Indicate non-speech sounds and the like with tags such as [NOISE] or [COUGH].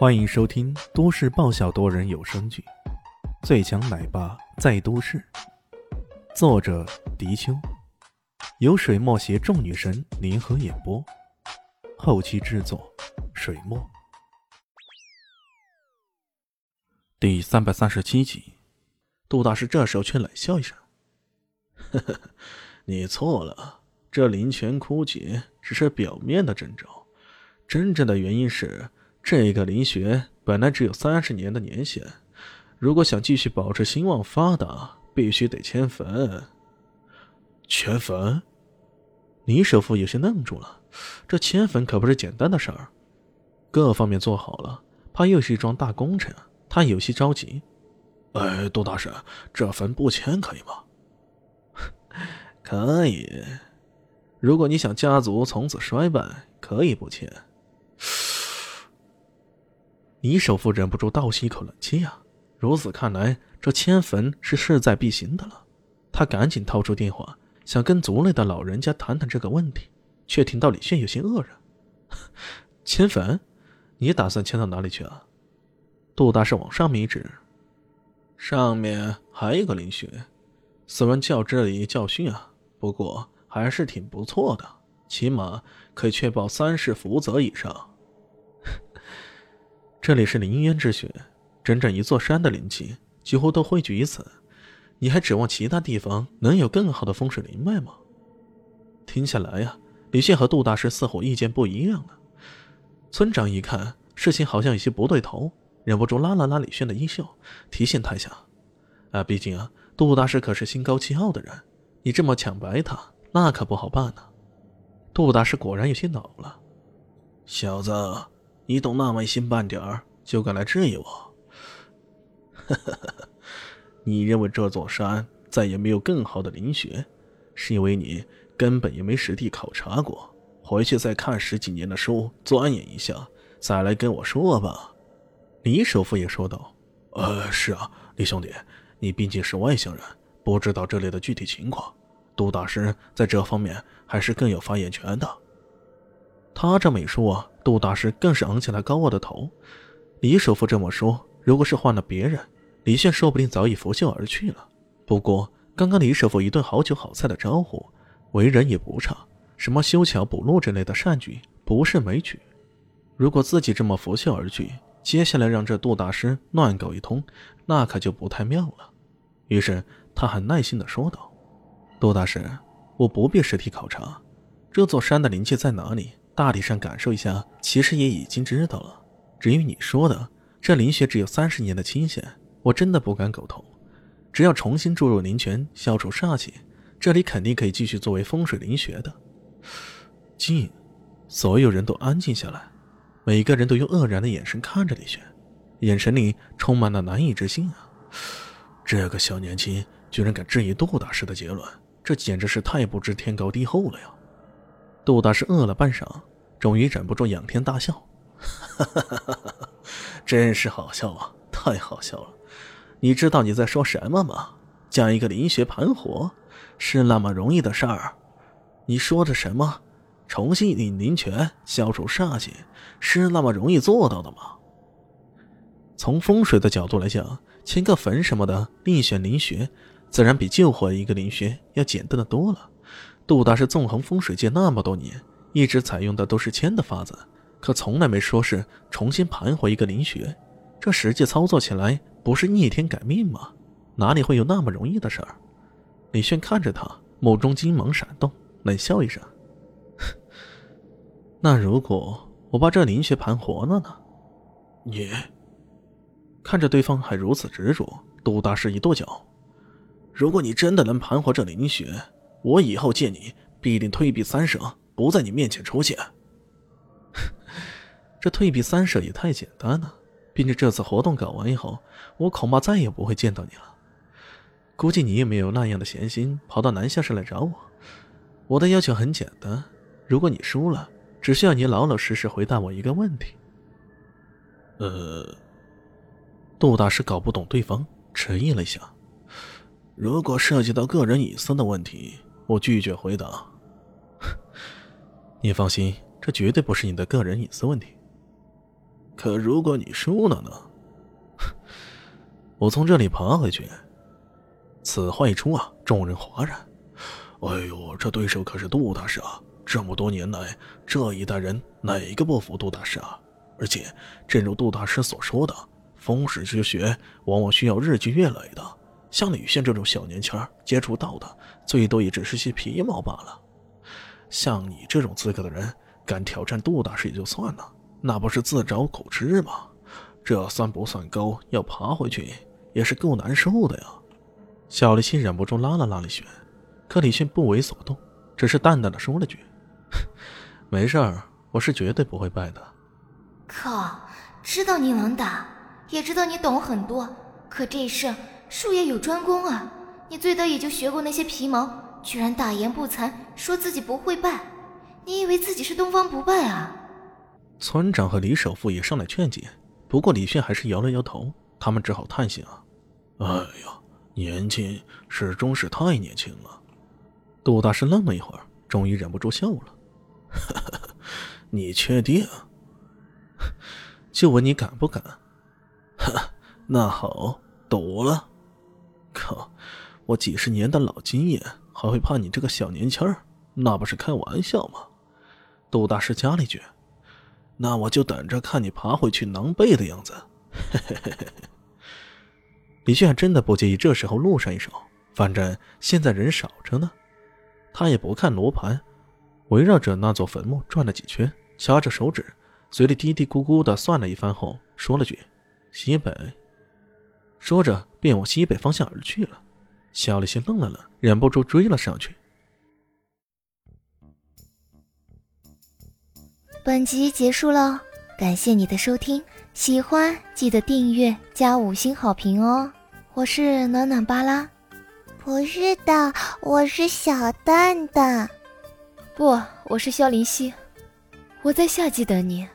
欢迎收听都市爆笑多人有声剧《最强奶爸在都市》，作者：迪秋，由水墨携众女神联合演播，后期制作：水墨。第三百三十七集，杜大师这时候却冷笑一声：“呵呵，你错了，这灵泉枯竭只是表面的征兆，真正的原因是……”这个灵穴本来只有三十年的年限，如果想继续保持兴旺发达，必须得迁坟。迁坟？李首富有些愣住了。这迁坟可不是简单的事儿，各方面做好了，怕又是一桩大工程，他有些着急。哎，杜大婶，这坟不迁可以吗？[LAUGHS] 可以，如果你想家族从此衰败，可以不迁。李首富忍不住倒吸一口冷气啊！如此看来，这迁坟是势在必行的了。他赶紧掏出电话，想跟族内的老人家谈谈这个问题，却听到李炫有些愕然：“ [LAUGHS] 迁坟？你打算迁到哪里去啊？”杜大师往上面一指：“上面还有个灵穴，虽然较这里教训啊，不过还是挺不错的，起码可以确保三世福泽以上。”这里是灵渊之穴，整整一座山的灵气几乎都汇聚于此。你还指望其他地方能有更好的风水灵脉吗？听下来呀，李现和杜大师似乎意见不一样了。村长一看事情好像有些不对头，忍不住拉了拉李炫的衣袖，提醒他一下：“啊，毕竟啊，杜大师可是心高气傲的人，你这么抢白他，那可不好办呢。”杜大师果然有些恼了，小子。你懂那么一星半点儿，就敢来质疑我？[LAUGHS] 你认为这座山再也没有更好的灵穴，是因为你根本也没实地考察过。回去再看十几年的书，钻研一下，再来跟我说吧。李首富也说道：“呃，是啊，李兄弟，你毕竟是外乡人，不知道这里的具体情况。杜大师在这方面还是更有发言权的。”他这么一说啊，杜大师更是昂起了高傲的头。李首富这么说，如果是换了别人，李炫说不定早已拂袖而去了。不过，刚刚李首富一顿好酒好菜的招呼，为人也不差，什么修桥补路之类的善举，不是没举。如果自己这么拂袖而去，接下来让这杜大师乱搞一通，那可就不太妙了。于是他很耐心地说道：“杜大师，我不必实地考察，这座山的灵气在哪里？”大体上感受一下，其实也已经知道了。至于你说的这灵穴只有三十年的期限，我真的不敢苟同。只要重新注入灵泉，消除煞气，这里肯定可以继续作为风水灵穴的。静，所有人都安静下来，每个人都用愕然的眼神看着李轩，眼神里充满了难以置信啊！这个小年轻居然敢质疑杜大师的结论，这简直是太不知天高地厚了呀！杜大师饿了半晌。终于忍不住仰天大笑，哈哈哈哈哈！真是好笑啊，太好笑了！你知道你在说什么吗？将一个灵穴盘活是那么容易的事儿？你说的什么？重新引灵泉，消除煞气，是那么容易做到的吗？从风水的角度来讲，迁个坟什么的，另选灵穴，自然比救活一个灵穴要简单的多了。杜大师纵横风水界那么多年。一直采用的都是签的法子，可从来没说是重新盘活一个灵穴。这实际操作起来不是逆天改命吗？哪里会有那么容易的事儿？李炫看着他，目中金芒闪动，冷笑一声：“那如果我把这灵穴盘活了呢？”你看着对方还如此执着，杜大师一跺脚：“如果你真的能盘活这灵穴，我以后见你必定退避三舍。”不在你面前出现，[LAUGHS] 这退避三舍也太简单了。毕竟这次活动搞完以后，我恐怕再也不会见到你了。估计你也没有那样的闲心跑到南下市来找我。我的要求很简单，如果你输了，只需要你老老实实回答我一个问题。呃，杜大师搞不懂对方，迟疑了一下。如果涉及到个人隐私的问题，我拒绝回答。[LAUGHS] 你放心，这绝对不是你的个人隐私问题。可如果你输了呢？我从这里爬回去。此话一出啊，众人哗然。哎呦，这对手可是杜大师啊！这么多年来，这一代人哪个不服杜大师啊？而且，正如杜大师所说的，风水之学往往需要日积月累的。像李炫这种小年轻接触到的，最多也只是些皮毛罢了。像你这种资格的人，敢挑战杜大师也就算了，那不是自找苦吃吗？这算不算高？要爬回去也是够难受的呀。小李心忍不住拉了拉李炫。可李迅不为所动，只是淡淡的说了句：“ [LAUGHS] 没事儿，我是绝对不会败的。”靠，知道你能打，也知道你懂很多，可这事术业有专攻啊！你最多也就学过那些皮毛，居然大言不惭说自己不会败，你以为自己是东方不败啊？村长和李首富也上来劝解，不过李炫还是摇了摇头，他们只好叹息啊：“哎呀，年轻始终是太年轻了。”杜大师愣了一会儿，终于忍不住笑了：“你确定？就问你敢不敢？[LAUGHS] 哈那好，赌了。靠，我几十年的老经验，还会怕你这个小年轻儿？那不是开玩笑吗？”杜大师加了一句：“那我就等着看你爬回去狼狈的样子。[LAUGHS] ”李炫真的不介意这时候露上一手，反正现在人少着呢。他也不看罗盘，围绕着那座坟墓转了几圈，掐着手指，嘴里嘀嘀咕咕的算了一番后，说了句：“西北。”说着便往西北方向而去了。小李先愣了愣，忍不住追了上去。本集结束了，感谢你的收听，喜欢记得订阅加五星好评哦！我是暖暖巴拉。不是的，我是小蛋蛋。不，我是萧林希。我在夏季等你。